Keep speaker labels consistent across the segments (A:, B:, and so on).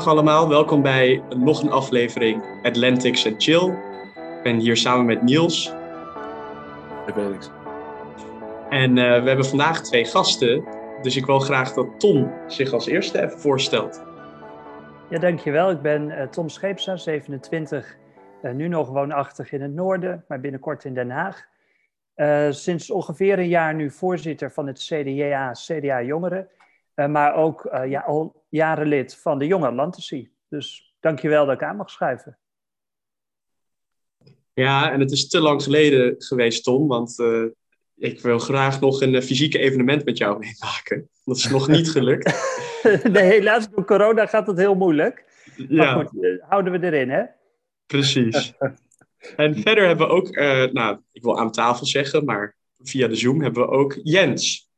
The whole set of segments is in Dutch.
A: Dag allemaal, welkom bij nog een aflevering Atlantics and Chill. Ik ben hier samen met Niels.
B: En Felix.
A: En uh, we hebben vandaag twee gasten, dus ik wil graag dat Tom zich als eerste even voorstelt.
C: Ja, dankjewel. Ik ben uh, Tom Scheepsa, 27, uh, nu nog woonachtig in het noorden, maar binnenkort in Den Haag. sinds ongeveer een jaar nu voorzitter van het CDA, CDA Jongeren. Uh, maar ook uh, ja, al jaren lid van de Jonge Atlantici. Dus dankjewel dat ik aan mag schuiven.
A: Ja, en het is te lang geleden geweest, Tom, want uh, ik wil graag nog een fysieke evenement met jou meemaken. Dat is nog niet gelukt.
C: nee, helaas door corona gaat het heel moeilijk. Ja. Maar goed, houden we erin, hè?
A: Precies. en verder hebben we ook, nou, ik wil aan tafel zeggen, maar via de Zoom hebben we ook Jens.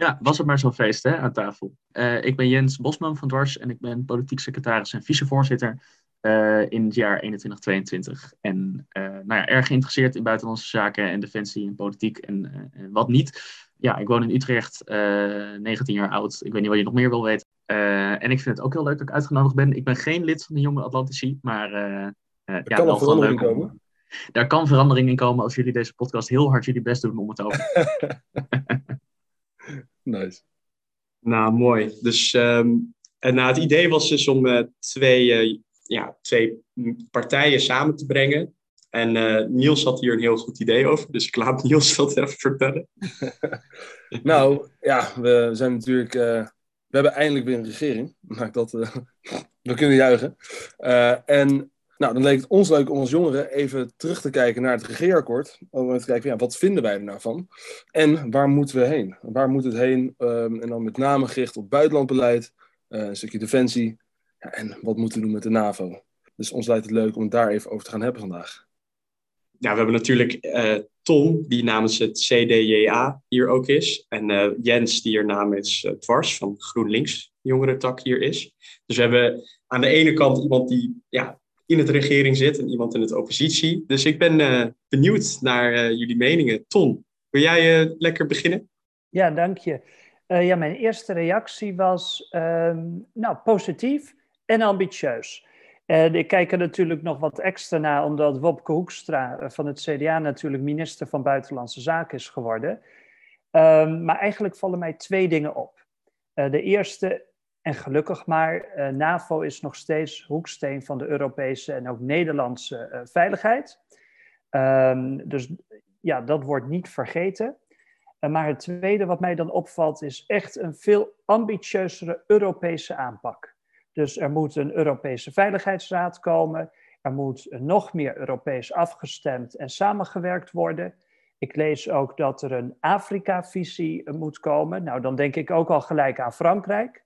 D: Ja, was het maar zo'n feest hè, aan tafel. Uh, ik ben Jens Bosman van Dwars en ik ben politiek secretaris en vicevoorzitter uh, in het jaar 2122. En uh, nou ja, erg geïnteresseerd in buitenlandse zaken en defensie en politiek en, en wat niet. Ja, ik woon in Utrecht, 19 jaar oud. Ik weet niet wat je nog meer wil weten. en ik vind het ook heel leuk dat ik uitgenodigd ben. Ik ben geen lid van de Jonge Atlantici, maar
B: er ja, kan wel verandering komen.
D: Daar kan verandering in komen als jullie deze podcast heel hard jullie best doen om het over.
B: Nice.
A: Nou, mooi. Dus um, en, nou, het idee was dus om uh, twee, uh, ja, twee partijen samen te brengen. En uh, Niels had hier een heel goed idee over, dus ik laat Niels dat even vertellen.
B: nou, ja, we zijn natuurlijk. we hebben eindelijk weer een regering. Maakt dat. we kunnen juichen. en nou, dan leek het ons leuk om als jongeren even terug te kijken naar het regeerakkoord. Om te kijken, ja, wat vinden wij er nou van? En waar moeten we heen? Waar moet het heen? Um, en dan met name gericht op buitenlandbeleid, uh, een stukje defensie. Ja, en wat moeten we doen met de NAVO? Dus ons lijkt het leuk om het daar even over te gaan hebben vandaag.
A: Ja, we hebben natuurlijk uh, Tom, die namens het CDJA hier ook is. En uh, Jens, die er namens uh, van GroenLinks jongerentak hier is. Dus we hebben aan de ene kant iemand die ja, in het regering zit en iemand in het oppositie. Dus ik ben uh, benieuwd naar uh, jullie meningen. Ton, wil jij uh, lekker beginnen?
C: Ja, dank je. ja, mijn eerste reactie was ehm, nou, positief en ambitieus. En ik kijk er natuurlijk nog wat extra naar, omdat Wopke Hoekstra van het CDA natuurlijk minister van Buitenlandse Zaken is geworden. Um, maar eigenlijk vallen mij twee dingen op. de eerste, en gelukkig maar, uh, NAVO is nog steeds hoeksteen van de Europese en ook Nederlandse uh, veiligheid. Um, dus ja, dat wordt niet vergeten. Uh, maar het tweede wat mij dan opvalt is echt een veel ambitieuzere Europese aanpak. Dus er moet een Europese Veiligheidsraad komen. Er moet nog meer Europees afgestemd en samengewerkt worden. Ik lees ook dat er een Afrika-visie moet komen. Nou, dan denk ik ook al gelijk aan Frankrijk.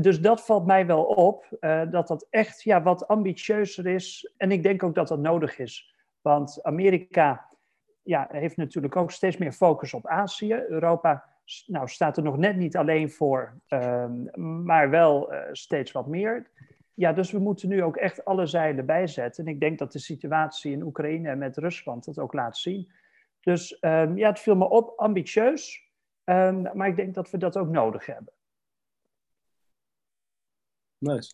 C: Dus dat valt mij wel op, uh, dat dat echt ja, wat ambitieuzer is. En ik denk ook dat dat nodig is. Want Amerika ja, heeft natuurlijk ook steeds meer focus op Azië. Europa nou, staat er nog net niet alleen voor, uh, maar wel uh, steeds wat meer. Ja, dus we moeten nu ook echt alle zeilen bijzetten. En ik denk dat de situatie in Oekraïne en met Rusland dat ook laat zien. Dus um, ja, het viel me op, ambitieus. Um, maar ik denk dat we dat ook nodig hebben.
B: Nice.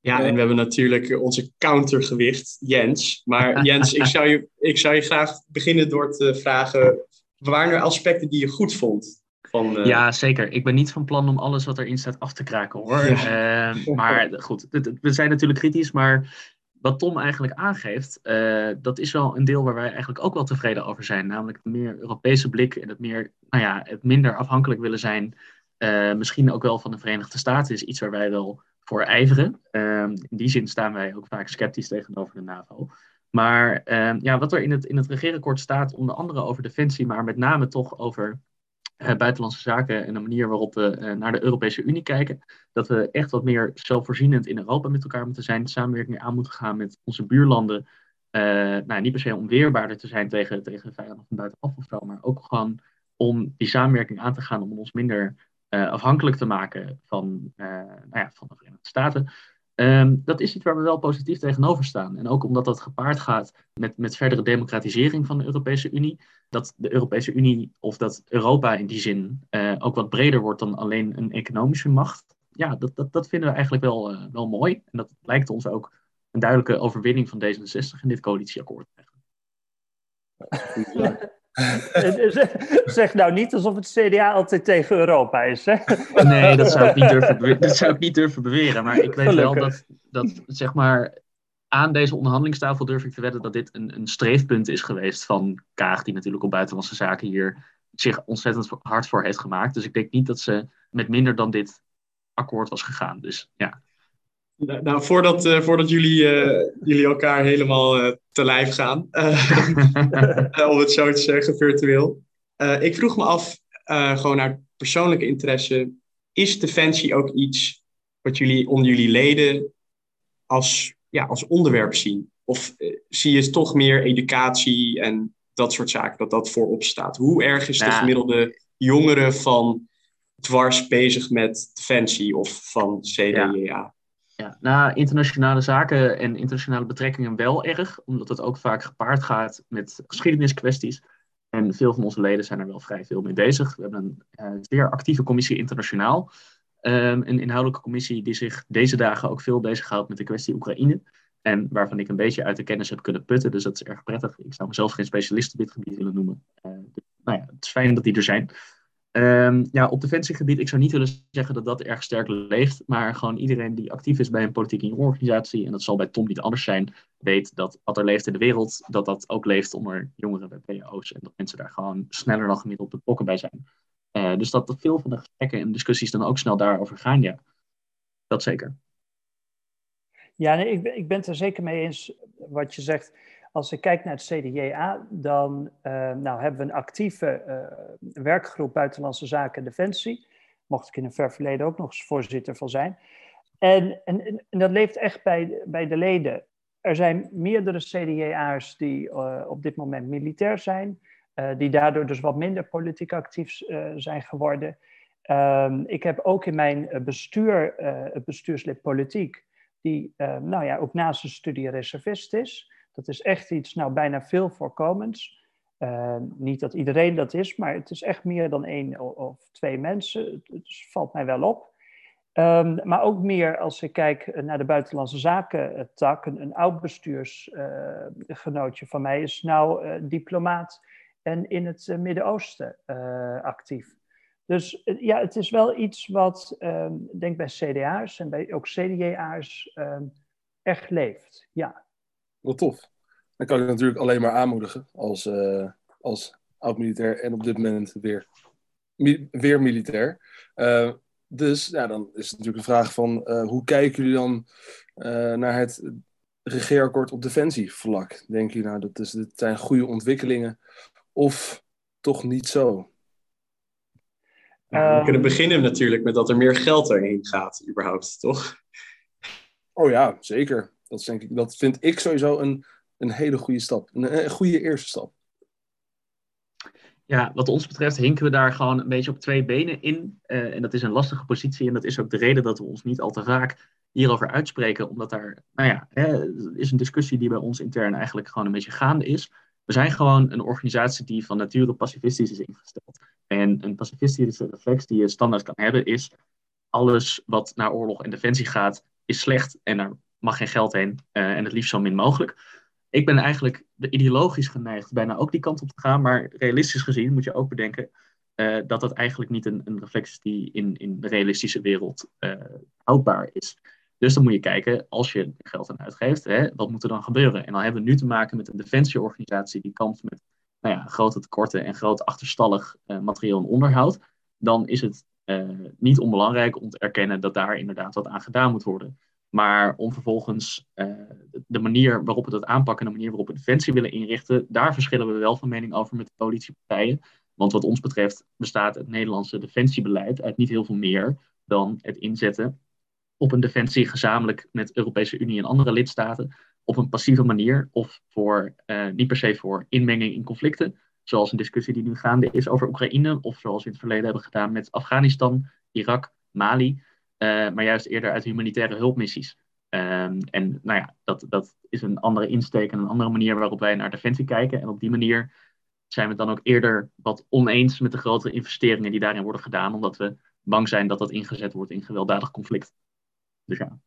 A: Ja, en we hebben natuurlijk onze countergewicht, Jens. Maar Jens, ik zou, je, ik zou je graag beginnen door te vragen... waren er aspecten die je goed vond?
D: Van, uh... Ja, zeker. Ik ben niet van plan om alles wat erin staat af te kraken, hoor. Ja. Uh, maar goed, we zijn natuurlijk kritisch, maar wat Tom eigenlijk aangeeft, uh, dat is wel een deel waar wij eigenlijk ook wel tevreden over zijn. Namelijk de meer Europese blik en het, meer, nou ja, het minder afhankelijk willen zijn uh, misschien ook wel van de Verenigde Staten is iets waar wij wel voor ijveren. Uh, in die zin staan wij ook vaak sceptisch tegenover de NAVO. Maar uh, ja, wat er in het, in het regeerakkoord staat, onder andere over defensie, maar met name toch over uh, buitenlandse zaken en de manier waarop we naar de Europese Unie kijken. Dat we echt wat meer zelfvoorzienend in Europa met elkaar moeten zijn, samenwerking aan moeten gaan met onze buurlanden. nou, niet per se om weerbaarder te zijn tegen, tegen vijanden van buitenaf of zo, maar ook gewoon om die samenwerking aan te gaan om ons minder uh, afhankelijk te maken van, uh, nou ja, van de Verenigde Staten. Um, dat is iets waar we wel positief tegenover staan. En ook omdat dat gepaard gaat met, met verdere democratisering van de Europese Unie. Dat de Europese Unie of dat Europa in die zin uh, ook wat breder wordt dan alleen een economische macht. ja, dat, dat, dat vinden we eigenlijk wel, wel mooi. En dat lijkt ons ook een duidelijke overwinning van D66 in dit coalitieakkoord.
C: zeg nou niet alsof het CDA altijd tegen Europa is. Hè?
D: Nee, dat zou, ik niet durven, dat zou ik niet durven beweren. Maar ik weet wel dat, dat, zeg maar, aan deze onderhandelingstafel durf ik te wedden dat dit een, een streefpunt is geweest van Kaag, die natuurlijk op buitenlandse zaken hier zich ontzettend hard voor heeft gemaakt. Dus ik denk niet dat ze met minder dan dit akkoord was gegaan. Dus ja.
A: Nou, nou voordat, uh, voordat jullie, uh, jullie elkaar helemaal uh, te lijf gaan, om het zo te zeggen, virtueel. ik vroeg me af, gewoon uit persoonlijke interesse, is defensie ook iets wat jullie onder jullie leden als, ja, als onderwerp zien? Of zie je toch meer educatie en dat soort zaken, dat dat voorop staat? Hoe erg is de gemiddelde jongere van dwars bezig met defensie of van CDA?
D: Ja. Ja, na internationale zaken en internationale betrekkingen wel erg, omdat het ook vaak gepaard gaat met geschiedeniskwesties. En veel van onze leden zijn er wel vrij veel mee bezig. We hebben een uh, zeer actieve commissie internationaal. Um, een inhoudelijke commissie die zich deze dagen ook veel bezighoudt met de kwestie Oekraïne. En waarvan ik een beetje uit de kennis heb kunnen putten. Dus dat is erg prettig. Ik zou mezelf geen specialist op dit gebied willen noemen. Uh, dus, nou ja, het is fijn dat die er zijn. Um, ja, op defensiegebied, ik zou niet willen zeggen dat dat erg sterk leeft, maar gewoon iedereen die actief is bij een politieke organisatie, en dat zal bij Tom niet anders zijn, weet dat wat er leeft in de wereld, dat dat ook leeft onder jongeren bij PO's en dat mensen daar gewoon sneller dan gemiddeld betrokken bij zijn. Uh, dus dat veel van de gesprekken en discussies dan ook snel daarover gaan, ja. Dat zeker.
C: Ja, nee, ik, ik ben het er zeker mee eens wat je zegt. Als ik kijk naar het CDJA, dan uh, nou, hebben we een actieve uh, werkgroep Buitenlandse Zaken en Defensie. Mocht ik in een ver verleden ook nog voorzitter van zijn. En, en, en dat leeft echt bij, bij de leden. Er zijn meerdere CDJA'ers die uh, op dit moment militair zijn, die daardoor dus wat minder politiek actief zijn geworden. Um, ik heb ook in mijn bestuur, het bestuurslid politiek, die nou ja, ook naast zijn studie reservist is. Dat is echt iets, nou, bijna veel voorkomends. Uh, niet dat iedereen dat is, maar het is echt meer dan één of twee mensen. Het, valt mij wel op. Um, maar ook meer als ik kijk naar de buitenlandse zaken tak. Een, een oud bestuursgenootje uh, van mij is nou uh, diplomaat en in het Midden-Oosten actief. Dus ja, het is wel iets wat, um, denk bij CDA's en bij ook CDJA's um, echt leeft. Ja.
B: Wat tof. Dan kan ik natuurlijk alleen maar aanmoedigen als, uh, als oud-militair en op dit moment weer, mi weer militair. Uh, dus ja, dan is het natuurlijk een vraag van uh, hoe kijken jullie dan naar het regeerakkoord op defensievlak? Denk je nou, dat, is, dat zijn goede ontwikkelingen of toch niet zo?
A: Nou, we kunnen beginnen natuurlijk met dat er meer geld erheen gaat, überhaupt, toch?
B: Oh ja, zeker. Dat, ik, dat vind ik sowieso een, een hele goede stap. Een, goede eerste stap.
D: Ja, wat ons betreft hinken we daar gewoon een beetje op twee benen in. Uh, en dat is een lastige positie. En dat is ook de reden dat we ons niet al te vaak hierover uitspreken. Omdat daar, nou ja, hè, is een discussie die bij ons intern eigenlijk gewoon een beetje gaande is. We zijn gewoon een organisatie die van nature pacifistisch is ingesteld. En een pacifistische reflex die je standaard kan hebben is... alles wat naar oorlog en defensie gaat, is slecht. En daar mag geen geld heen uh, en het liefst zo min mogelijk. Ik ben eigenlijk ideologisch geneigd bijna ook die kant op te gaan, maar realistisch gezien moet je ook bedenken uh, dat dat eigenlijk niet een, een reflex is die in, in de realistische wereld uh, houdbaar is. Dus dan moet je kijken, als je geld aan uitgeeft, hè, wat moet er dan gebeuren? En dan hebben we nu te maken met een defensieorganisatie die kampt met nou ja, grote tekorten en groot achterstallig uh, materieel en onderhoud. Dan is het niet onbelangrijk om te erkennen dat daar inderdaad wat aan gedaan moet worden. Maar om vervolgens uh, de manier waarop we dat aanpakken en de manier waarop we defensie willen inrichten, daar verschillen we wel van mening over met de coalitiepartijen. Want wat ons betreft bestaat het Nederlandse defensiebeleid uit niet heel veel meer dan het inzetten op een defensie gezamenlijk met Europese Unie en andere lidstaten op een passieve manier of voor, uh, niet per se voor inmenging in conflicten, zoals een discussie die nu gaande is over Oekraïne of zoals we in het verleden hebben gedaan met Afghanistan, Irak, Mali. Uh, maar juist eerder uit humanitaire hulpmissies. Um, en nou ja, dat, dat is een andere insteek en een andere manier waarop wij naar defensie kijken. En op die manier zijn we dan ook eerder wat oneens met de grotere investeringen die daarin worden gedaan, omdat we bang zijn dat dat ingezet wordt in gewelddadig conflict. Dus ja.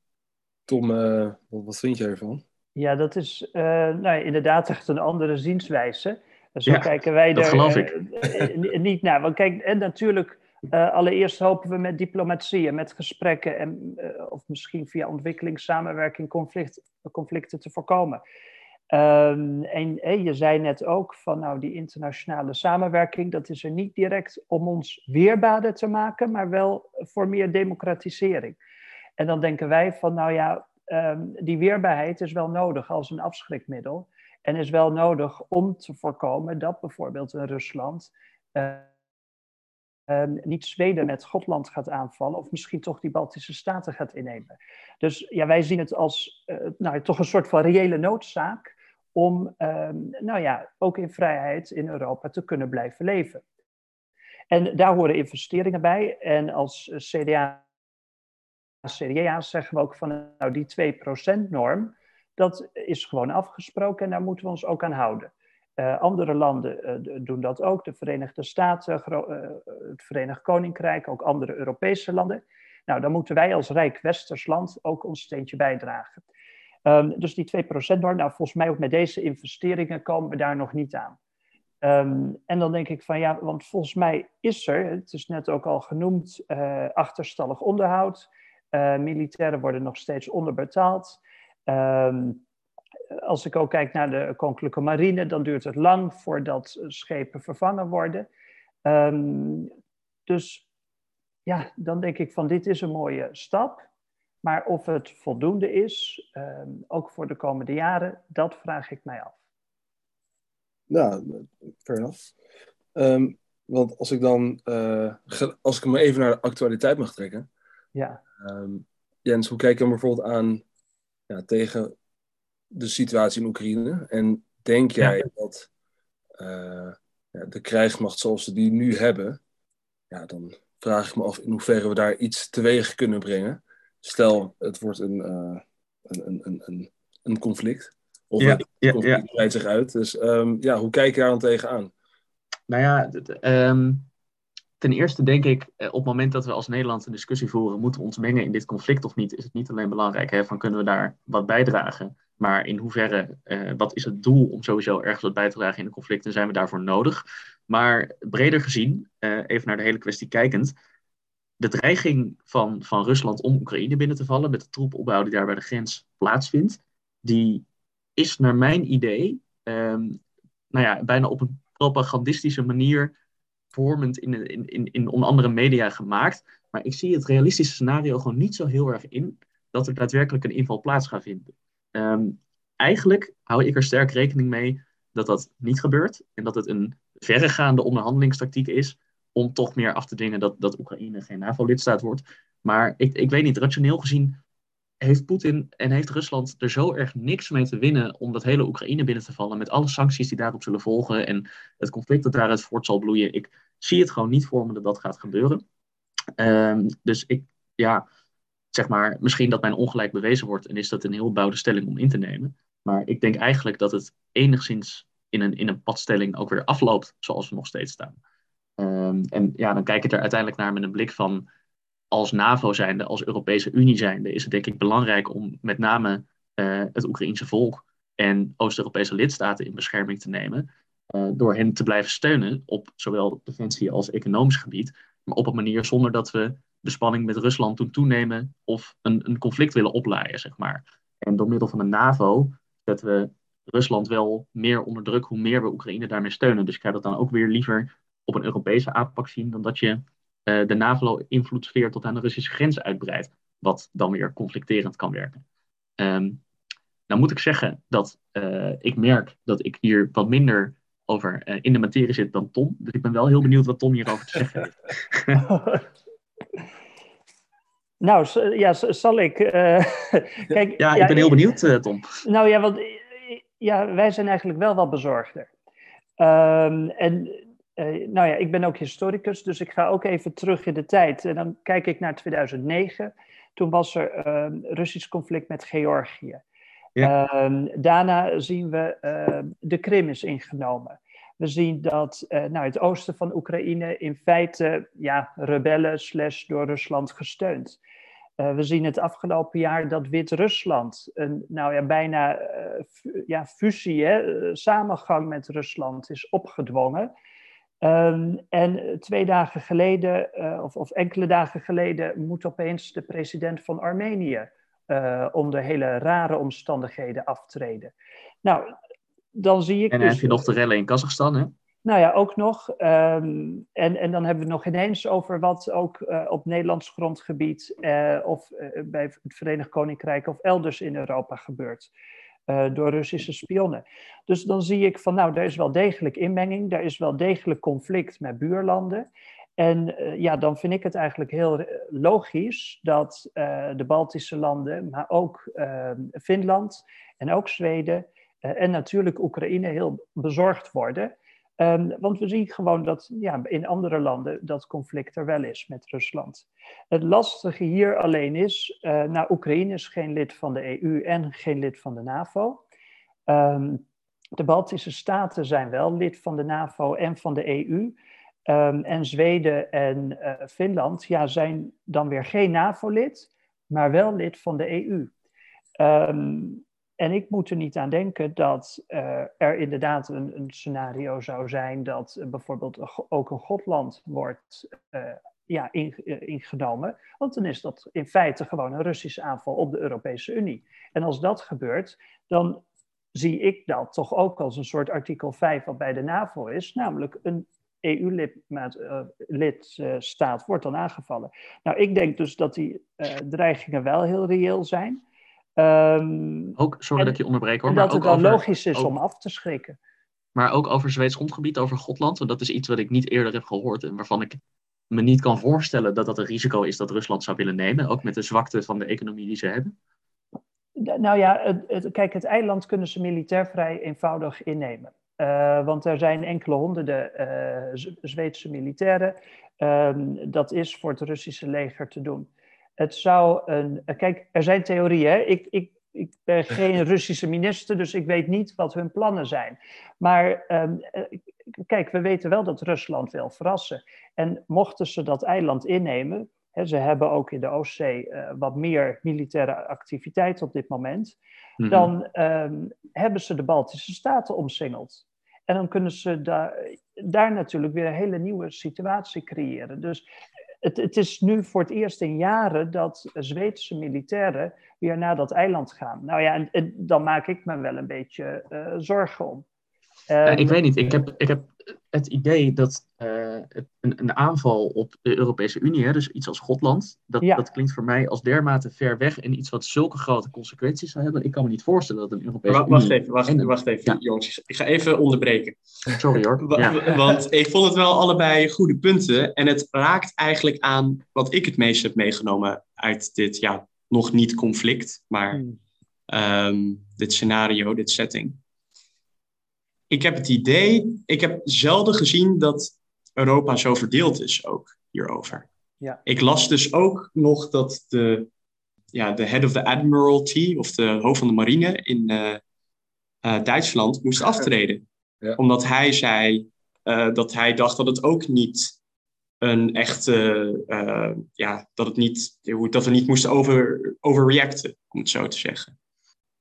B: Tom, uh, wat vind jij ervan?
C: Ja, dat is uh, nou, inderdaad echt een andere zienswijze. Zo kijken wij
D: er geloof ik.
C: Uh, niet naar. Want kijk, en natuurlijk, allereerst hopen we met diplomatie en met gesprekken, en, of misschien via ontwikkelingssamenwerking, conflict, conflicten te voorkomen. Um, en je zei net ook van nou die internationale samenwerking, dat is er niet direct om ons weerbaarder te maken, maar wel voor meer democratisering. En dan denken wij van nou ja, um, die weerbaarheid is wel nodig als een afschrikmiddel. En is wel nodig om te voorkomen dat bijvoorbeeld een Rusland um, niet Zweden met Schotland gaat aanvallen, of misschien toch die Baltische Staten gaat innemen. Dus ja, wij zien het als uh, nou, toch een soort van reële noodzaak om um, nou ja, ook in vrijheid in Europa te kunnen blijven leven. En daar horen investeringen bij. En als CDA, CDA zeggen we ook van nou, die 2%-norm, dat is gewoon afgesproken en daar moeten we ons ook aan houden. Uh, andere landen uh, doen dat ook, de Verenigde Staten, uh, het Verenigd Koninkrijk, ook andere Europese landen. Nou, dan moeten wij als rijk westers land ook ons steentje bijdragen. Um, dus die 2%-norm, nou volgens mij ook met deze investeringen komen we daar nog niet aan. Um, en dan denk ik van ja, want volgens mij is er, het is net ook al genoemd, achterstallig onderhoud. Militairen worden nog steeds onderbetaald. Um, als ik ook kijk naar de koninklijke marine, dan duurt het lang voordat schepen vervangen worden. dus ja, dan denk ik van dit is een mooie stap. Maar of het voldoende is, um, ook voor de komende jaren, dat vraag ik mij af.
B: Nou, fair enough. Um, want als ik dan, uh, als ik me even naar de actualiteit mag trekken.
C: Ja.
B: Jens, hoe kijk je bijvoorbeeld aan ja, tegen de situatie in Oekraïne? En denk jij ja. dat uh, ja, de krijgsmacht zoals ze die nu hebben, ja, dan vraag ik me af in hoeverre we daar iets teweeg kunnen brengen stel het wordt een, uh, een, een, een, een conflict. Of ja, een conflict ja, breidt zich uit. Dus um, ja, hoe kijk je daar dan tegenaan?
D: Nou ja, um, ten eerste denk ik, eh, op het moment dat we als Nederland een discussie voeren, moeten we ons mengen in dit conflict of niet, is het niet alleen belangrijk hè, van kunnen we daar wat bijdragen, maar in hoeverre, uh, wat is het doel om sowieso ergens wat bij te dragen in een conflict en zijn we daarvoor nodig? Maar breder gezien, uh, even naar de hele kwestie kijkend, de dreiging van, van Rusland om Oekraïne binnen te vallen, met de troepenopbouw die daar bij de grens plaatsvindt, die is naar mijn idee um, nou ja, bijna op een propagandistische manier vormend in, in, in, in onder andere media gemaakt. Maar ik zie het realistische scenario gewoon niet zo heel erg in dat er daadwerkelijk een inval plaats gaat vinden. Um, eigenlijk hou ik er sterk rekening mee dat dat niet gebeurt en dat het een verregaande onderhandelingstactiek is om toch meer af te dwingen dat, dat Oekraïne geen NAVO-lidstaat wordt. Maar ik, ik weet niet, rationeel gezien heeft Poetin en heeft Rusland er zo erg niks mee te winnen om dat hele Oekraïne binnen te vallen met alle sancties die daarop zullen volgen en het conflict dat daaruit voort zal bloeien. Ik zie het gewoon niet voor me dat dat gaat gebeuren. Um, dus ik, ja, zeg maar, misschien dat mijn ongelijk bewezen wordt en is dat een heel bouwde stelling om in te nemen. Maar ik denk eigenlijk dat het enigszins in een, in een padstelling ook weer afloopt zoals we nog steeds staan. Um, en ja, dan kijk ik er uiteindelijk naar met een blik van als NAVO zijnde, als Europese Unie zijnde, is het denk ik belangrijk om met name uh, het Oekraïense volk en Oost-Europese lidstaten in bescherming te nemen. Uh, door hen te blijven steunen op zowel defensie als economisch gebied. Maar op een manier zonder dat we de spanning met Rusland doen toenemen of een, een conflict willen oplaaien, zeg maar. En door middel van de NAVO zetten we Rusland wel meer onder druk hoe meer we Oekraïne daarmee steunen. Dus ik ga dat dan ook weer liever op een Europese aanpak zien dan dat je uh, de NAVO-invloedssfeer tot aan de Russische grens uitbreidt, wat dan weer conflicterend kan werken. Um, nou moet ik zeggen dat uh, ik merk dat ik hier wat minder over uh, in de materie zit dan Tom. Dus ik ben wel heel benieuwd wat Tom hierover te zeggen heeft.
C: nou, ja, zal ik.
D: kijk, ja, ik ben heel benieuwd, Tom.
C: Nou ja, want ja, wij zijn eigenlijk wel wat bezorgder. Um, en uh, nou ja, ik ben ook historicus, dus ik ga ook even terug in de tijd. En dan kijk ik naar 2009. Toen was er een uh, Russisch conflict met Georgië. Ja. Uh, daarna zien we ehm, de Krim is ingenomen. We zien dat uh, nou, het oosten van Oekraïne in feite ja, rebellen slash door Rusland gesteund. Uh, we zien het afgelopen jaar dat Wit-Rusland een nou ja, bijna ja, fusie, hè, samengang met Rusland is opgedwongen. Um, en twee dagen geleden, of, of, enkele dagen geleden, moet opeens de president van Armenië onder hele rare omstandigheden aftreden. Nou, dan zie ik.
D: En dan dus, heb je nog de rellen in Kazachstan, hè?
C: Nou ja, ook nog. Um, en, en dan hebben we het nog ineens over wat ook uh, op Nederlands grondgebied of bij het Verenigd Koninkrijk of elders in Europa gebeurt. Door Russische spionnen. Dus dan zie ik van, nou, er is wel degelijk inmenging, er is wel degelijk conflict met buurlanden. En ja, dan vind ik het eigenlijk heel logisch dat de Baltische landen, maar ook ehm, Finland en ook Zweden en natuurlijk Oekraïne heel bezorgd worden. Um, want we zien gewoon dat ja, in andere landen dat conflict er wel is met Rusland. Het lastige hier alleen is, uh, Oekraïne is geen lid van de EU en geen lid van de NAVO. Um, de Baltische Staten zijn wel lid van de NAVO en van de EU. Ehm, en Zweden en uh, Finland ja, zijn dan weer geen NAVO-lid, maar wel lid van de EU. Um, en ik moet er niet aan denken dat uh, er inderdaad een, scenario zou zijn dat uh, bijvoorbeeld ook een godland wordt uh, ja, in, ingenomen. Want dan is dat in feite gewoon een Russische aanval op de Europese Unie. En als dat gebeurt, dan zie ik dat toch ook als een soort artikel 5 wat bij de NAVO is, namelijk een EU-lidstaat wordt dan aangevallen. Nou, ik denk dus dat die dreigingen wel heel reëel zijn.
D: Um, ook, sorry dat ik je onderbreek hoor. Maar
C: dat het
D: ook
C: wel logisch is om af te schrikken.
D: Maar ook over Zweeds grondgebied, over Gotland. Want dat is iets wat ik niet eerder heb gehoord. En waarvan ik me niet kan voorstellen dat dat een risico is dat Rusland zou willen nemen. Ook met de zwakte van de economie die ze hebben.
C: Nou ja, het, het, kijk, het eiland kunnen ze militair vrij eenvoudig innemen. Uh, want er zijn enkele honderden uh, Zweedse militairen. Uh, dat is voor het Russische leger te doen. Het zou een. Kijk, er zijn theorieën. Ik, ik, ik ben geen Russische minister, dus ik weet niet wat hun plannen zijn. Maar um, kijk, we weten wel dat Rusland wil verrassen. En mochten ze dat eiland innemen, hè, ze hebben ook in de Oostzee uh, wat meer militaire activiteit op dit moment, mm -hmm. dan um, hebben ze de Baltische Staten omsingeld. En dan kunnen ze daar, daar natuurlijk weer een hele nieuwe situatie creëren. Dus het, het, is nu voor het eerst in jaren dat Zweedse militairen weer naar dat eiland gaan. Nou ja, en, en dan maak ik me wel een beetje uh, zorgen om.
D: Um, ik weet niet, ik heb, ik heb het idee dat uh, een, een, aanval op de Europese Unie, hè, dus iets als Schotland, dat, ja. dat klinkt voor mij als dermate ver weg en iets wat zulke grote consequenties zou hebben. Ik kan me niet voorstellen dat een Europese
A: wacht,
D: Unie...
A: Wacht even, wacht, en, wacht even ja. jongens. Ik ga even onderbreken.
D: Sorry hoor.
A: Ja. Want ik vond het wel allebei goede punten en het raakt eigenlijk aan wat ik het meest heb meegenomen uit dit, ja, nog niet conflict, maar hmm. um, dit scenario, dit setting ik heb het idee, ik heb zelden gezien dat Europa zo verdeeld is ook hierover.
C: Ja.
A: Ik las dus ook nog dat de, ja, de head of the admiralty, of de hoofd van de marine in uh, uh, Duitsland, moest aftreden. Ja. Omdat hij zei uh, dat hij dacht dat het ook niet een echte, ja, dat het niet, dat we niet moesten over, overreacten, om het zo te zeggen.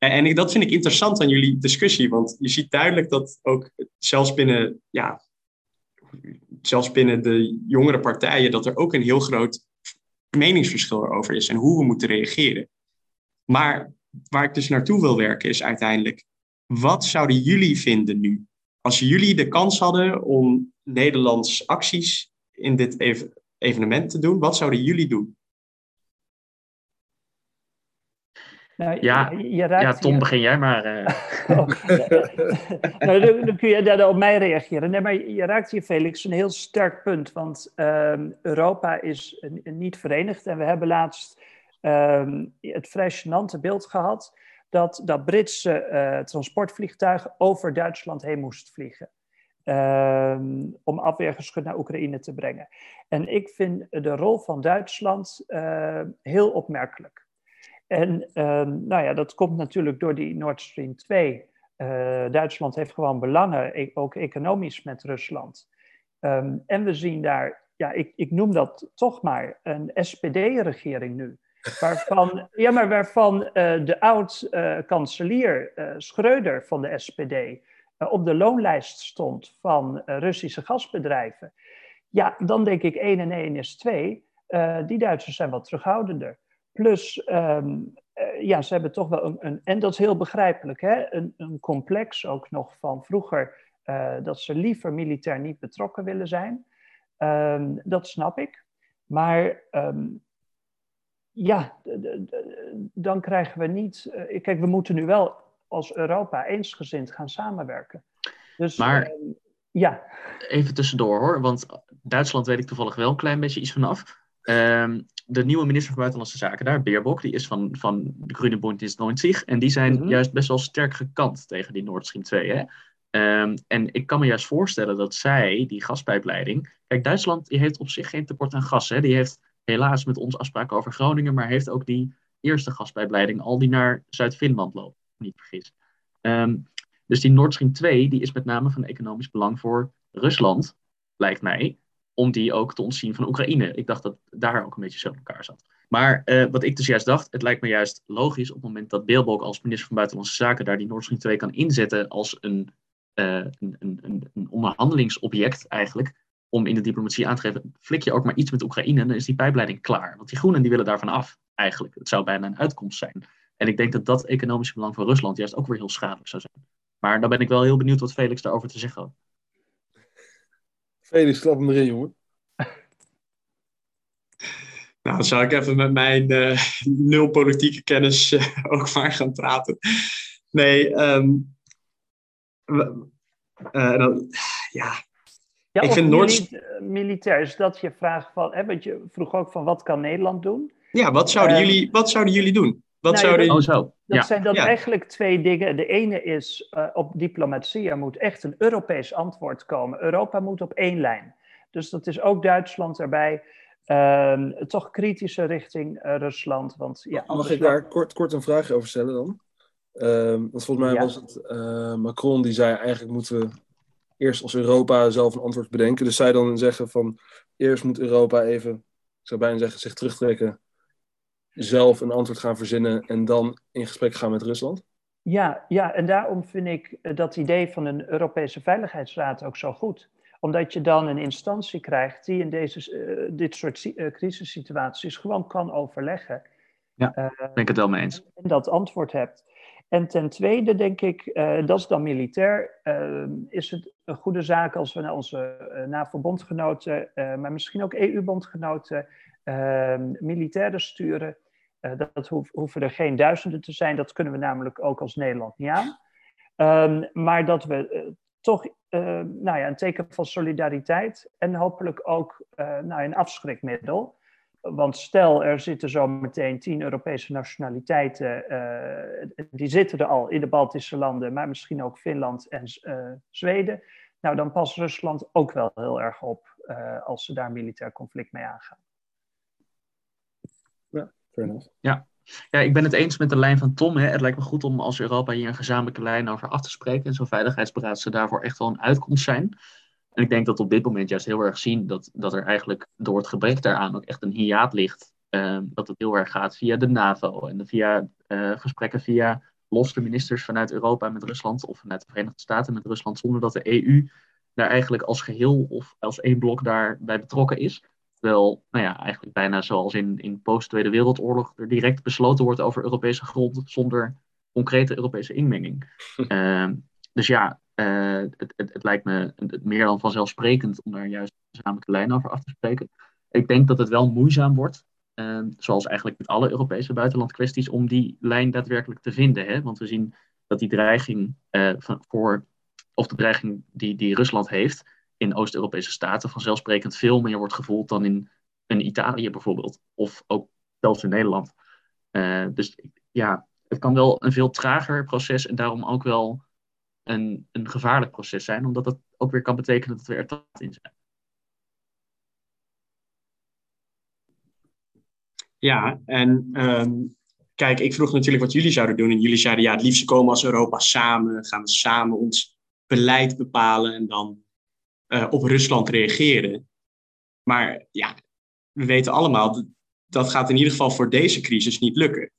A: En ik, dat vind ik interessant aan jullie discussie, want je ziet duidelijk dat ook zelfs binnen, ja, zelfs binnen de jongere partijen, dat er ook een heel groot meningsverschil erover is en hoe we moeten reageren. Maar waar ik dus naartoe wil werken is uiteindelijk, wat zouden jullie vinden nu? Als jullie de kans hadden om Nederlands acties in dit even, evenement te doen, wat zouden jullie doen?
D: Nou, ja, je raakt ja, Tom, hier... begin jij maar. Uh... oh,
C: nou, dan, dan, kun je daar op mij reageren. Nee, maar je raakt hier, Felix, een heel sterk punt. Want um, Europa is niet verenigd. En we hebben laatst um, het vrij gênante beeld gehad... dat dat Britse uh, transportvliegtuig over Duitsland heen moest vliegen. Um, om afweergeschut naar Oekraïne te brengen. En ik vind de rol van Duitsland uh, heel opmerkelijk. En um, nou ja, dat komt natuurlijk door die Nord Stream 2 Duitsland heeft gewoon belangen, e-, ook economisch met Rusland. Ehm, en we zien daar, ja, ik, ik noem dat toch maar een SPD-regering nu. Waarvan, ja, maar waarvan uh, de oud-kanselier uh, Schreuder van de SPD op de loonlijst stond van Russische gasbedrijven. Ja, dan denk ik 1 en 1 is 2. die Duitsers zijn wat terughoudender. Plus, um, ja, ze hebben toch wel een, een, en dat is heel begrijpelijk, hè, een, een complex ook nog van vroeger, uh, dat ze liever militair niet betrokken willen zijn. Um, dat snap ik. Maar um, ja, dan krijgen we niet. Uh, kijk, we moeten nu wel als Europa eensgezind gaan samenwerken.
D: Dus, maar ja. Even tussendoor hoor, want Duitsland weet ik toevallig wel een klein beetje iets vanaf. Um, de nieuwe minister van Buitenlandse Zaken daar, Beerbok, die is van, van de Groene Bond is 90. En die zijn mhm. juist best wel sterk gekant tegen die Nord Stream 2. Hè? Um, en ik kan me juist voorstellen dat zij, die gaspijpleiding. Kijk, Duitsland die heeft op zich geen tekort aan gas. Hè? Die heeft helaas met ons afspraken over Groningen, maar heeft ook die eerste gaspijpleiding al die naar Zuid-Finland loopt. Niet vergis. Um, dus die Nord Stream 2 die is met name van economisch belang voor Rusland, lijkt mij om die ook te ontzien van Oekraïne. Ik dacht dat daar ook een beetje zo in elkaar zat. Maar uh, wat ik dus juist dacht, het lijkt me juist logisch op het moment dat Beelbok als minister van Buitenlandse Zaken daar die Nord Stream 2 kan inzetten als een, uh, een, een, een, onderhandelingsobject eigenlijk, om in de diplomatie aan te geven, flik je ook maar iets met Oekraïne, dan is die pijpleiding klaar. Want die groenen die willen daarvan af, eigenlijk. Het zou bijna een uitkomst zijn. En ik denk dat dat economische belang voor Rusland juist ook weer heel schadelijk zou zijn. Maar dan ben ik wel heel benieuwd wat Felix daarover te zeggen had.
B: Felix, klap hem erin, jongen.
A: Nou, dan zou ik even met mijn uh, nul politieke kennis uh, ook maar gaan praten. Nee, um, uh, dan, ja.
C: ja. ik vind Noord... militair, is dat je vraag van, hè, want je vroeg ook van wat kan Nederland doen?
A: Ja, wat zouden, ehm, jullie, wat zouden jullie doen? Wat
C: nou,
A: zouden...
C: dat, oh, zo. dat zijn dan eigenlijk twee dingen. De ene is uh, op diplomatie, er moet echt een Europees antwoord komen. Europa moet op één lijn. Dus dat is ook Duitsland erbij. Uh, toch kritische richting uh, Rusland. Want, ja,
B: Mag ik daar kort, kort een vraag over stellen dan? Uh, want volgens mij ja. was het eh, Macron die zei eigenlijk moeten we eerst als Europa zelf een antwoord bedenken. Dus zij dan zeggen van eerst moet Europa even, ik zou bijna zeggen, zich terugtrekken zelf een antwoord gaan verzinnen en dan in gesprek gaan met Rusland?
C: Ja, ja, en daarom vind ik eh, dat idee van een Europese Veiligheidsraad ook zo goed. Omdat je dan een instantie krijgt die in deze, uh, dit soort uh, crisissituaties gewoon kan overleggen.
D: Ja, uh, ben ik het wel mee eens.
C: En dat antwoord hebt. En ten tweede denk ik, dat is dan militair, is het een goede zaak als we naar onze NAVO-bondgenoten, maar misschien ook EU-bondgenoten, militairen sturen uh, dat hoeven er geen duizenden te zijn, dat kunnen we namelijk ook als Nederland niet aan. Um, maar dat we uh, toch uh, nou ja, een teken van solidariteit en hopelijk ook nou, een afschrikmiddel. Want stel, er zitten zo meteen tien Europese nationaliteiten, die zitten er al in de Baltische landen, maar misschien ook Finland en Zweden. Nou, dan past Rusland ook wel heel erg op als ze daar militair conflict mee aangaan.
D: Ja. ja, ik ben het eens met de lijn van Tom. Hè. Het lijkt me goed om als Europa hier een gezamenlijke lijn over af te spreken. En zo'n veiligheidsberaad ze daarvoor echt wel een uitkomst zijn. En ik denk dat op dit moment juist heel erg zien dat, dat er eigenlijk door het gebrek daaraan ook echt een hiaat ligt. Uh, dat het heel erg gaat via de NAVO en via uh, gesprekken via losse ministers vanuit Europa met Rusland of vanuit de Verenigde Staten met Rusland, zonder dat de EU daar eigenlijk als geheel of als één blok daarbij betrokken is. Terwijl, nou ja, eigenlijk bijna zoals in, in post-Tweede Wereldoorlog er direct besloten wordt over Europese grond zonder concrete Europese inmenging. uh, dus ja, uh, het, het, het, lijkt me meer dan vanzelfsprekend om daar juist een gezamenlijke lijn over af te spreken. Ik denk dat het wel moeizaam wordt, uh, zoals eigenlijk met alle Europese buitenlandkwesties, om die lijn daadwerkelijk te vinden. Hè? Want we zien dat die dreiging uh, van, voor, of de dreiging die, die Rusland heeft, in Oost-Europese staten vanzelfsprekend veel meer wordt gevoeld dan in, in Italië bijvoorbeeld. Of ook zelfs in Nederland. Uh, dus ja, het kan wel een veel trager proces en daarom ook wel een, een gevaarlijk proces zijn, omdat dat ook weer kan betekenen dat we er te in zijn.
A: Ja, en um, kijk, ik vroeg natuurlijk wat jullie zouden doen. En jullie zeiden, ja, het liefst komen als Europa samen. Gaan we samen ons beleid bepalen en dan uh, op Rusland reageren. Maar ja, we weten allemaal, dat, dat gaat in ieder geval voor deze crisis niet lukken.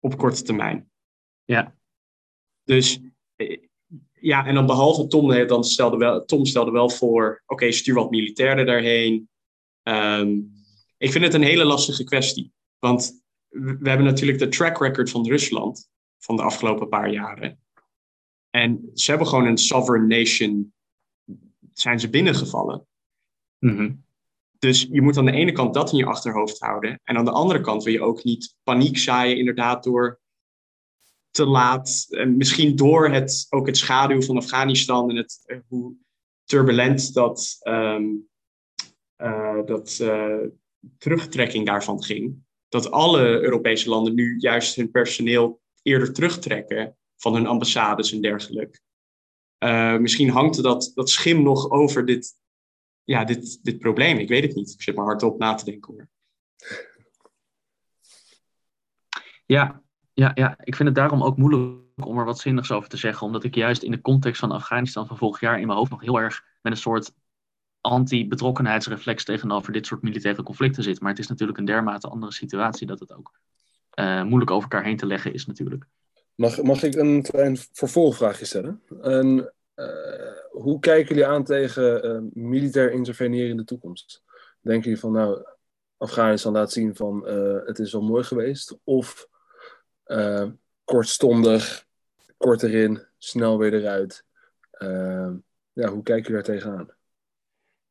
A: Op korte termijn.
D: Ja.
A: Dus eh, ja, en dan behalve Tom, dan stelde wel, Tom stelde wel voor, oké, stuur wat militairen daarheen. Um, ik vind het een hele lastige kwestie. Want we hebben natuurlijk de track record van Rusland van de afgelopen paar jaren. En ze hebben gewoon een sovereign nation, zijn ze binnengevallen.
D: Mm
A: Dus je moet aan de ene kant dat in je achterhoofd houden. En aan de andere kant wil je ook niet paniek zaaien, inderdaad, door te laat, en misschien door het, ook het schaduw van Afghanistan en het, eh, hoe turbulent dat, um, uh, dat uh, terugtrekking daarvan ging. Dat alle Europese landen nu juist hun personeel eerder terugtrekken van hun ambassades en dergelijke. Uh, misschien hangt dat, dat schim nog over dit, ja, dit, dit probleem. Ik weet het niet. Ik zit maar hardop na te denken hoor.
D: Ja, ja, ja, ik vind het daarom ook moeilijk om er wat zinnigs over te zeggen. Omdat ik juist in de context van Afghanistan van vorig jaar in mijn hoofd nog heel erg met een soort anti-betrokkenheidsreflex tegenover dit soort militaire conflicten zit. Maar het is natuurlijk een dermate andere situatie dat het ook uh, moeilijk over elkaar heen te leggen is natuurlijk.
B: Mag, ik een klein vervolgvraagje stellen? En, uh, hoe kijken jullie aan tegen uh, militair interveneren in de toekomst? Denken jullie van, nou, Afghanistan laat zien van het is wel mooi geweest? Of kortstondig, kort erin, snel weer eruit? ja, hoe kijken jullie daar tegenaan?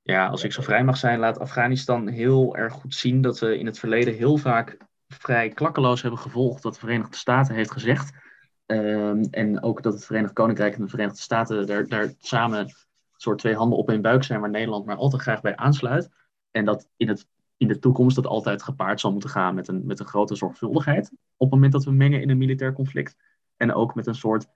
D: Ja, als ik zo vrij mag zijn, laat Afghanistan heel erg goed zien dat we in het verleden heel vaak vrij klakkeloos hebben gevolgd wat de Verenigde Staten heeft gezegd. Um, en ook dat het Verenigd Koninkrijk en de Verenigde Staten daar, daar samen een soort twee handen op één buik zijn, waar Nederland maar altijd graag bij aansluit. En dat in, het, in de toekomst dat altijd gepaard zal moeten gaan met een, met een grote zorgvuldigheid. Op het moment dat we mengen in een militair conflict. En ook met een soort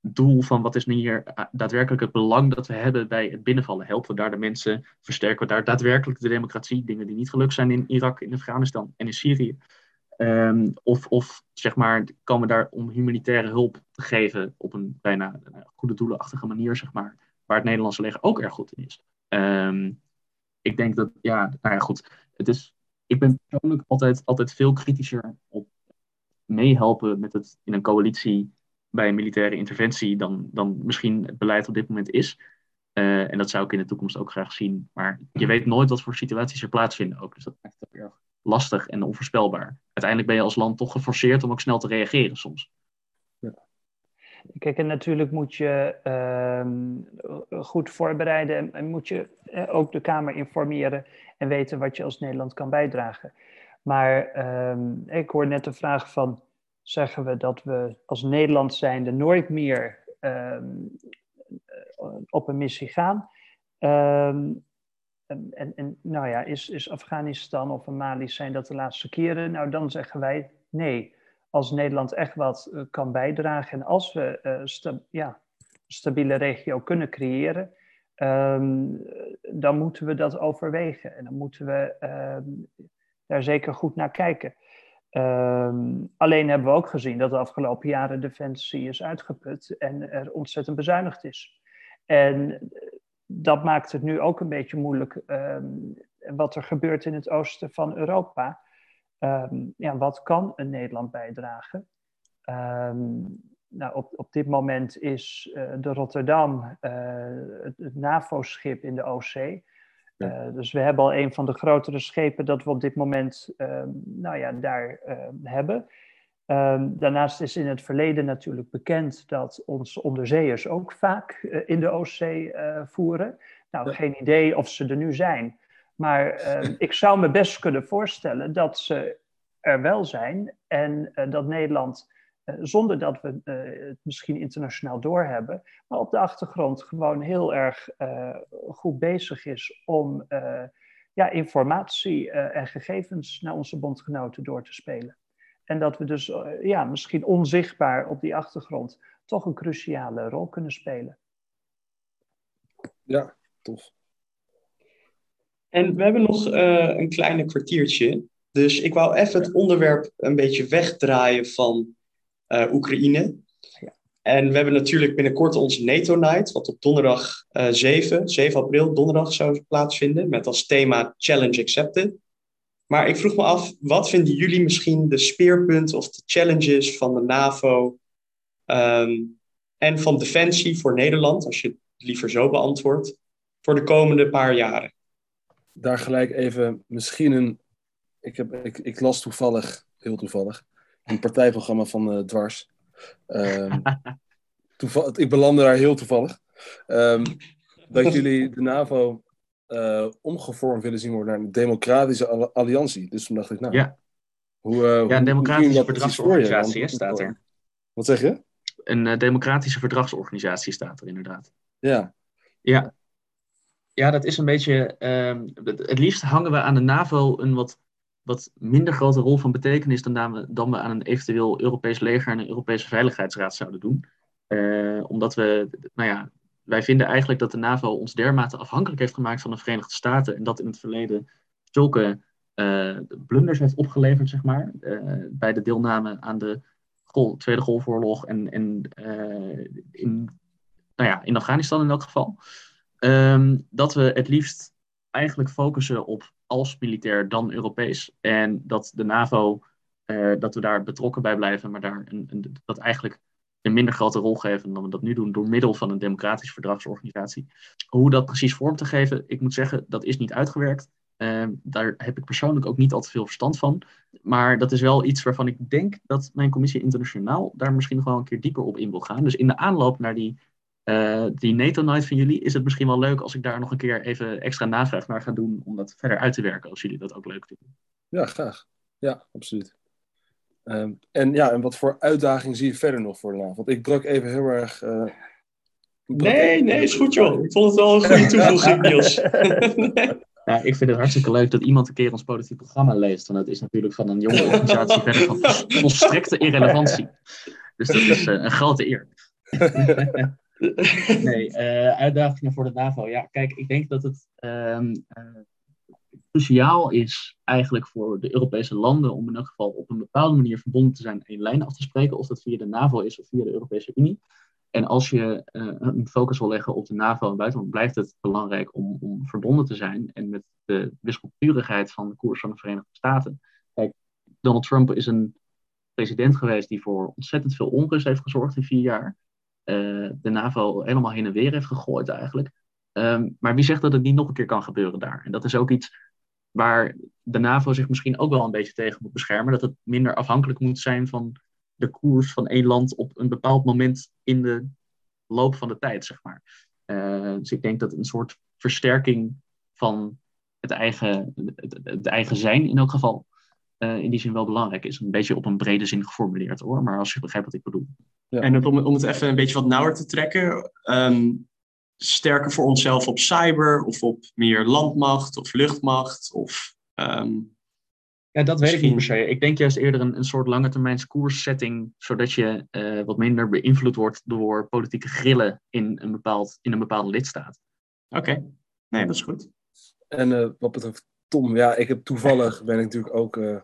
D: doel van wat is nu hier eh, daadwerkelijk het belang dat we hebben bij het binnenvallen. Helpen we daar de mensen, versterken we daar daadwerkelijk de democratie, dingen die niet gelukt zijn in Irak, in Afghanistan en in Syrië. Um, of, of zeg maar, komen daar om humanitaire hulp te geven op een bijna uh, goede doelenachtige manier, zeg maar, waar het Nederlandse leger ook erg goed in is. Um, ik denk dat, ja, nou ja, goed. Het is, ik ben persoonlijk altijd, altijd veel kritischer op meehelpen met het in een coalitie bij een militaire interventie dan, dan misschien het beleid op dit moment is. Uh, en dat zou ik in de toekomst ook graag zien. Maar je weet nooit wat voor situaties er plaatsvinden ook. Dus dat maakt het erg lastig en onvoorspelbaar. Uiteindelijk ben je als land toch geforceerd om ook snel te reageren soms.
C: Kijk, en natuurlijk moet je uh, goed voorbereiden en, moet je uh, ook de Kamer informeren en weten wat je als Nederland kan bijdragen. Maar uh, ik hoor net de vraag van, zeggen we dat we als Nederland zijnde nooit meer ehm, op een missie gaan? En, en, nou ja, is, is Afghanistan of Mali zijn dat de laatste keren? Nou, dan zeggen wij nee. Als Nederland echt wat uh, kan bijdragen en als we sta ja, een stabiele regio kunnen creëren, um, dan moeten we dat overwegen. En dan moeten we um, daar zeker goed naar kijken. Um, alleen hebben we ook gezien dat de afgelopen jaren defensie is uitgeput en er ontzettend bezuinigd is. En dat maakt het nu ook een beetje moeilijk um, wat er gebeurt in het oosten van Europa. Um, ja, wat kan een Nederland bijdragen? Um, nou, op, op dit moment is uh, de Rotterdam uh, het, het NAVO-schip in de Oostzee. Uh, dus we hebben al een van de grotere schepen dat we op dit moment nou ja, daar hebben. Um, daarnaast is in het verleden natuurlijk bekend dat onze onderzeeërs ook vaak uh, in de Oostzee uh, voeren. Nou, ja. geen idee of ze er nu zijn. Maar uh, ik zou me best kunnen voorstellen dat ze er wel zijn. En eh, dat Nederland, zonder dat we het misschien internationaal doorhebben, maar op de achtergrond gewoon heel erg goed bezig is om ja, informatie en gegevens naar onze bondgenoten door te spelen. En dat we dus uh, ja, misschien onzichtbaar op die achtergrond toch een cruciale rol kunnen spelen.
B: Ja, tof.
A: En we hebben nog uh, een kleine kwartiertje. Dus ik wou even het onderwerp een beetje wegdraaien van uh, Oekraïne. Ja. En we hebben natuurlijk binnenkort onze NATO Night, wat op donderdag uh, 7, 7 april, donderdag zou plaatsvinden, met als thema Challenge Accepted. Maar ik vroeg me af, wat vinden jullie misschien de speerpunten of de challenges van de NAVO um, en van Defensie voor Nederland, als je het liever zo beantwoordt, voor de komende paar jaren?
B: Daar gelijk even misschien een. Ik, heb, ik, ik las toevallig, heel toevallig, een partijprogramma van uh, Dwars. Um, toeval, ik belandde daar heel toevallig. Um, dat jullie de NAVO uh, omgevormd willen zien worden naar een democratische alliantie. Dus toen dacht ik, nou,
D: ja.
B: hoe, uh,
D: ja, een democratische verdragsorganisatie staat er.
B: Wat zeg je?
D: Een uh, democratische verdragsorganisatie staat er inderdaad.
B: Ja.
D: Ja, ja dat is een beetje. Uh, het liefst hangen we aan de NAVO een wat, wat minder grote rol van betekenis dan, we, dan we aan een eventueel Europees leger en een Europese Veiligheidsraad zouden doen. omdat we, nou ja, wij vinden eigenlijk dat de NAVO ons dermate afhankelijk heeft gemaakt van de Verenigde Staten en dat in het verleden zulke uh, blunders heeft opgeleverd, zeg maar, uh, bij de deelname aan de Tweede Golfoorlog en, en uh, in, nou ja, in Afghanistan in elk geval, um, dat we het liefst eigenlijk focussen op als militair dan Europees en dat de NAVO, dat we daar betrokken bij blijven, maar daar een, een, dat eigenlijk een minder grote rol geven dan we dat nu doen door middel van een democratische verdragsorganisatie. Hoe dat precies vorm te geven, ik moet zeggen, dat is niet uitgewerkt. Uh, daar heb ik persoonlijk ook niet al te veel verstand van. Maar dat is wel iets waarvan ik denk dat mijn commissie internationaal daar misschien nog wel een keer dieper op in wil gaan. Dus in de aanloop naar die, uh, die NATO Night van jullie is het misschien wel leuk als ik daar nog een keer even extra navraag naar ga doen om dat verder uit te werken, als jullie dat ook leuk vinden.
B: Ja, graag. Ja, absoluut. Um, en ja, en wat voor uitdaging zie je verder nog voor de NAVO? Want ik druk even heel erg. Uh,
A: nee, nee, is goed joh. Ik vond het wel een goede toevoeging, Niels.
D: Ja, ik vind het hartstikke leuk dat iemand een keer ons politiek programma leest. Want het is natuurlijk van een jonge organisatie verder van volstrekte irrelevantie. Dus dat is uh, een grote eer. nee, uh, uitdagingen voor de NAVO. Ja, kijk, ik denk dat het um, cruciaal is eigenlijk voor de Europese landen om in elk geval op een bepaalde manier verbonden te zijn en een lijn af te spreken, of dat via de NAVO is of via de Europese Unie. En als je uh, een focus wil leggen op de NAVO en buitenland, blijft het belangrijk om, om verbonden te zijn en met de wispelturigheid van de koers van de Verenigde Staten. Kijk, Donald Trump is een president geweest die voor ontzettend veel onrust heeft gezorgd in vier jaar. Uh, de NAVO helemaal heen en weer heeft gegooid eigenlijk. Um, maar wie zegt dat het niet nog een keer kan gebeuren daar? En dat is ook iets waar de NAVO zich misschien ook wel een beetje tegen moet beschermen. Dat het minder afhankelijk moet zijn van de koers van één land op een bepaald moment in de loop van de tijd, zeg maar. Uh, dus ik denk dat een soort versterking van het eigen, het, eigen zijn in elk geval uh, in die zin wel belangrijk is. Een beetje op een brede zin geformuleerd hoor, maar als je begrijpt wat ik bedoel.
A: Ja. En om, om het even een beetje wat nauwer te trekken, um, sterker voor onszelf op cyber of op meer landmacht of luchtmacht? Of, um,
D: ja, dat weet ik niet per se. Ik denk juist eerder een, een soort lange termijn koerssetting, zodat je uh, wat minder beïnvloed wordt door politieke grillen in een, bepaald, in een bepaalde lidstaat.
A: Oké, okay. nee, dat is goed.
B: En uh, wat betreft Tom, ja, ik heb toevallig, ben ik natuurlijk ook uh,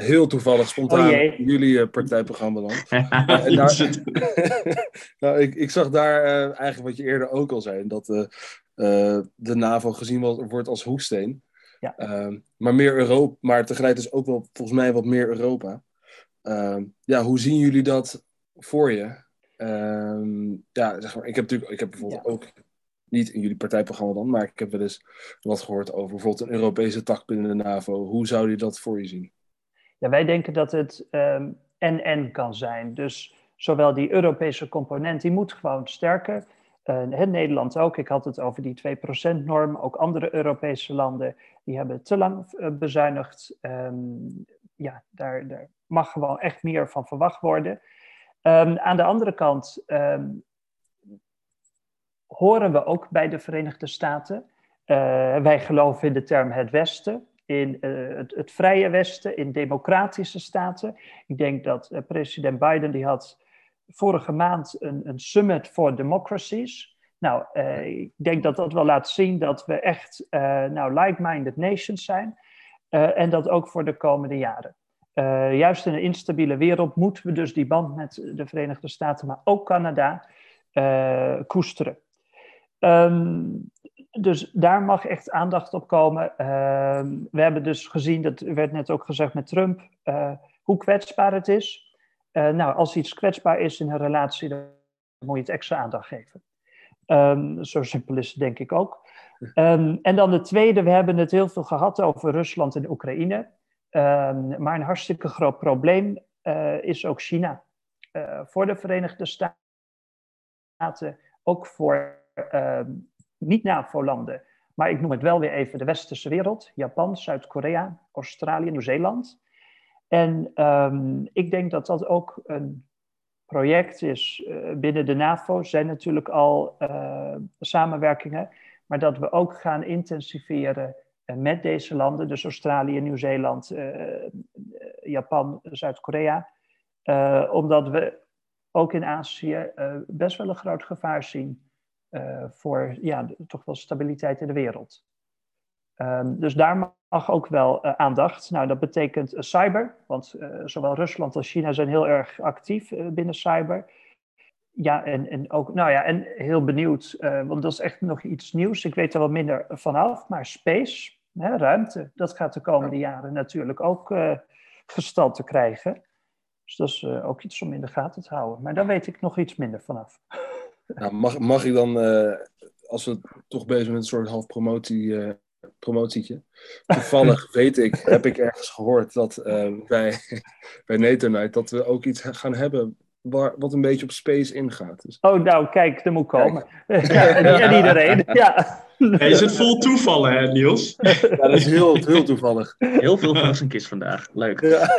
B: heel toevallig spontaan oh jullie uh, partijprogramma dan. uh, daar, nou, ik, ik zag daar uh, eigenlijk wat je eerder ook al zei, dat de NAVO gezien wordt, als hoeksteen. Ja. Ehm, maar meer Europa, maar tegelijkertijd is ook wel volgens mij wat meer Europa. Ehm, ja, hoe zien jullie dat voor je? Ehm, ja, zeg maar, ik heb natuurlijk, ik heb bijvoorbeeld ja. ook niet in jullie partijprogramma dan, maar ik heb wel eens wat gehoord over bijvoorbeeld een Europese tak binnen de NAVO. Hoe zou je dat voor je zien?
C: Ja, wij denken dat het en um, en kan zijn. Dus zowel die Europese component, die moet gewoon sterker. Uh, Nederland ook, ik had het over die 2%-norm. Ook andere Europese landen, die hebben te lang uh, bezuinigd. Um, ja, daar, daar, mag gewoon echt meer van verwacht worden. Um, aan de andere kant horen we ook bij de Verenigde Staten. Uh, wij geloven in de term het Westen in uh, het, vrije Westen, in democratische staten. Ik denk dat uh, president Biden die had vorige maand een, een summit for democracies. Nou, uh, ik denk dat dat wel laat zien dat we echt nou, like-minded nations zijn. en dat ook voor de komende jaren. juist in een instabiele wereld moeten we dus die band met de Verenigde Staten, maar ook Canada, koesteren. Um, dus daar mag echt aandacht op komen. Uh, we hebben dus gezien, dat werd net ook gezegd met Trump, uh, hoe kwetsbaar het is. Uh, nou, als iets kwetsbaar is in een relatie, dan moet je het extra aandacht geven. Um, zo simpel is het denk ik ook. Um, en dan de tweede, we hebben het heel veel gehad over Rusland en Oekraïne. maar een hartstikke groot probleem is ook China. voor de Verenigde Staten, ook voor niet NAVO-landen, maar ik noem het wel weer even de westerse wereld. Japan, Zuid-Korea, Australië, Nieuw-Zeeland. En um, ik denk dat dat ook een project is uh, binnen de NAVO. Zijn natuurlijk al uh, samenwerkingen, maar dat we ook gaan intensiveren uh, met deze landen, dus Australië, Nieuw-Zeeland, Japan, Zuid-Korea. omdat we ook in Azië best wel een groot gevaar zien uh, voor ja, toch wel stabiliteit in de wereld. Um, dus daar mag ook wel uh, aandacht. Nou, dat betekent uh, cyber, want zowel Rusland als China zijn heel erg actief binnen cyber. Ja, en, en ook, nou ja, en heel benieuwd, want dat is echt nog iets nieuws. Ik weet er wel minder vanaf, maar space, hè, ruimte, dat gaat de komende jaren natuurlijk ook gestalte krijgen. Dus dat is ook iets om in de gaten te houden. Maar daar weet ik nog iets minder vanaf.
B: Nou, mag, mag ik dan, uh, als we toch bezig met een soort half promotie, uh, promotietje. Toevallig weet ik, heb ik ergens gehoord dat uh, bij, bij Night dat we ook iets gaan hebben waar, wat een beetje op space ingaat. Dus...
C: Oh, nou, kijk, er moet komen. Ja, en, iedereen, ja.
A: Hey, is het vol toevallen, hè, Niels?
B: Ja, dat is heel, heel toevallig.
D: Heel veel verrassingjes vandaag. Leuk.
A: Ja.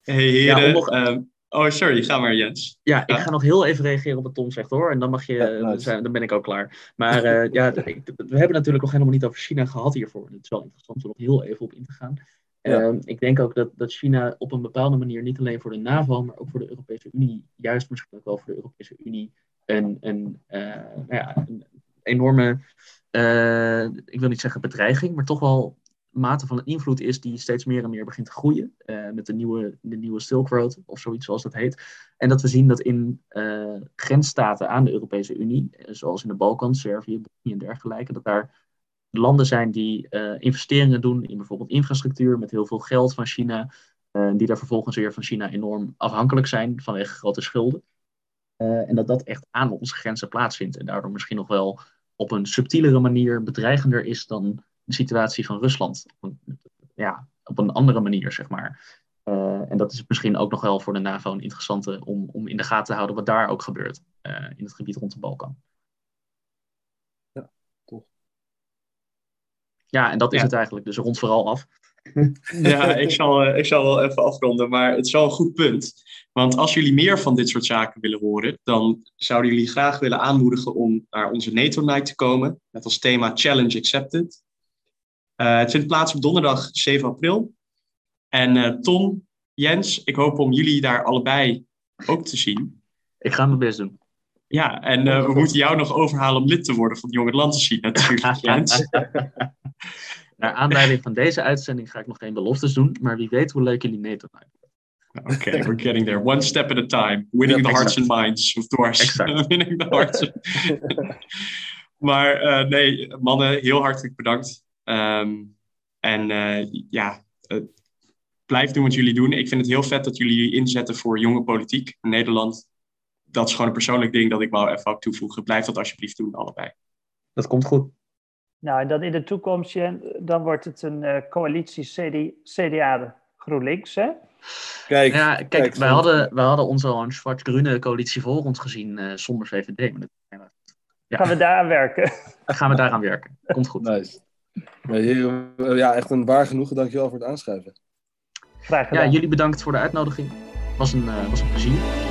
A: hey, heren. Ja, nog... Ehm, Oh, sorry, ga maar Jens.
D: Ja, ik ga nog heel even reageren op wat Tom zegt hoor. En dan mag je, ja, zijn, dan ben ik ook klaar. Maar uh, ja, ik, we hebben natuurlijk nog helemaal niet over China gehad hiervoor. Het is wel interessant om er nog heel even op in te gaan. Ja. Uh, ik denk ook dat, dat China op een bepaalde manier niet alleen voor de NAVO, maar ook voor de Europese Unie, juist misschien ook wel voor de Europese Unie, een, een, uh, nou ja, een enorme, eh, ik wil niet zeggen bedreiging, maar toch wel mate van invloed is die steeds meer en meer begint te groeien. Uh, met de nieuwe, de nieuwe Silk Road, of zoiets zoals dat heet. En dat we zien dat in uh, grensstaten aan de Europese Unie, eh, zoals in de Balkan, Servië, en dergelijke, dat daar landen zijn die investeringen doen in bijvoorbeeld infrastructuur met heel veel geld van China. die daar vervolgens weer van China enorm afhankelijk zijn vanwege grote schulden. en dat dat echt aan onze grenzen plaatsvindt. En daardoor misschien nog wel op een subtielere manier bedreigender is dan situatie van Rusland. Op een, ja, op een andere manier, zeg maar. Uh, en dat is misschien ook nog wel voor de NAVO een interessante om, om in de gaten te houden wat daar ook gebeurt uh, in het gebied rond de Balkan.
B: Ja, toch.
D: Ja, en dat is ja. het eigenlijk. Dus rond vooral af.
A: Ja, ik zal, uh, ik zal wel even afronden, maar het is wel een goed punt. Want als jullie meer van dit soort zaken willen horen, dan zouden jullie graag willen aanmoedigen om naar onze NATO Night te komen. Met als thema Challenge Accepted. Uh, het vindt plaats op donderdag 7 april. En uh, Tom, Jens, ik hoop om jullie daar allebei ook te zien.
D: Ik ga mijn best doen.
A: Ja, en uh, we moeten jou nog overhalen om lid te worden van Jong Atlantici natuurlijk, Jens.
D: Naar aanleiding van deze uitzending ga ik nog geen beloftes doen, maar wie weet hoe leuk jullie mee te maken.
A: Oké, okay, we're getting there. One step at a time. Winning ja, the hearts and minds of Dwars. Winning the hearts. maar uh, nee, mannen, heel hartelijk bedankt Um, en uh, ja, uh, blijf doen wat jullie doen. Ik vind het heel vet dat jullie inzetten voor jonge politiek in Nederland. Dat is gewoon een persoonlijk ding dat ik wou even ook toevoegen. Blijf dat alsjeblieft doen, allebei.
D: Dat komt goed.
C: Nou, en dan in de toekomst, dan wordt het een uh, coalitie CD, CDA GroenLinks, hè?
D: Kijk, ja, kijk, kijk wij, hadden, wij hadden onze al een zwart-groene coalitie voor ons gezien uh, zonder VVD. Maar dat,
C: ja. Gaan we daaraan werken?
D: Gaan we daaraan werken. Komt goed.
B: Nice. Ja, echt een waar genoegen. Dankjewel voor het aanschrijven.
C: Graag gedaan.
D: Ja, jullie bedankt voor de uitnodiging. Was een, uh, was een plezier.